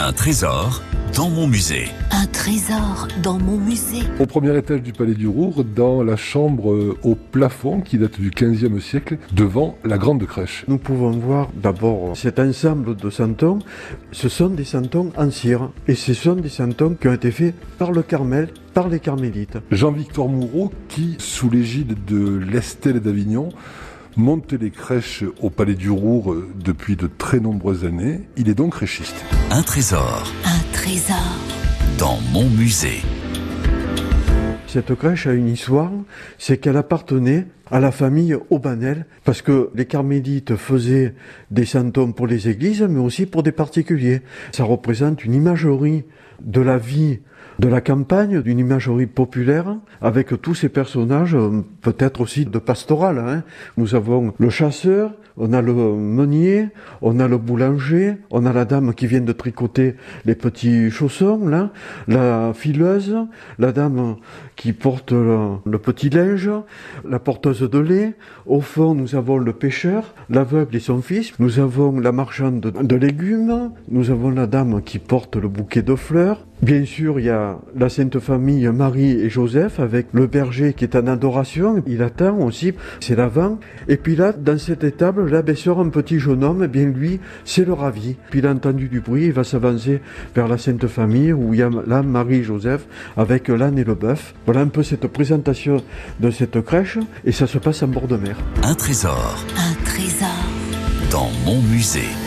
Un trésor dans mon musée. Un trésor dans mon musée. Au premier étage du Palais du Rouvre, dans la chambre euh, au plafond qui date du 15e siècle, devant la grande crèche. Nous pouvons voir d'abord cet ensemble de santons. Ce sont des santons en cire et ce sont des santons qui ont été faits par le Carmel, par les carmélites. Jean-Victor Moureau, qui, sous l'égide de l'Estelle d'Avignon, monte les crèches au Palais du Rouvre depuis de très nombreuses années. Il est donc crèchiste. Un trésor Un trésor dans mon musée. Cette crèche a une histoire, c'est qu'elle appartenait à la famille Aubanel, parce que les carmélites faisaient des santons pour les églises, mais aussi pour des particuliers. Ça représente une imagerie de la vie de la campagne, d'une imagerie populaire, avec tous ces personnages, euh, peut-être aussi de pastoral. Hein. Nous avons le chasseur, on a le meunier, on a le boulanger, on a la dame qui vient de tricoter les petits chaussons, la fileuse, la dame qui porte le, petit linge, la porteuse de lait. Au fond, nous avons le pêcheur, l'aveugle et son fils. Nous avons la marchande de, de légumes. Nous avons la dame qui porte le bouquet de fleurs. Bien sûr, il y a la Sainte Famille Marie et Joseph avec le berger qui est en adoration. Il attend aussi, c'est l'avant. Et puis là, dans cette étable, là, bien sûr, un petit jeune homme, eh bien lui, c'est le ravi. Puis il a entendu du bruit, il va s'avancer vers la Sainte Famille où il y a là Marie et Joseph avec l'âne et le bœuf. Voilà un peu cette présentation de cette crèche et ça se passe en bord de mer. Un trésor Un trésor dans mon musée.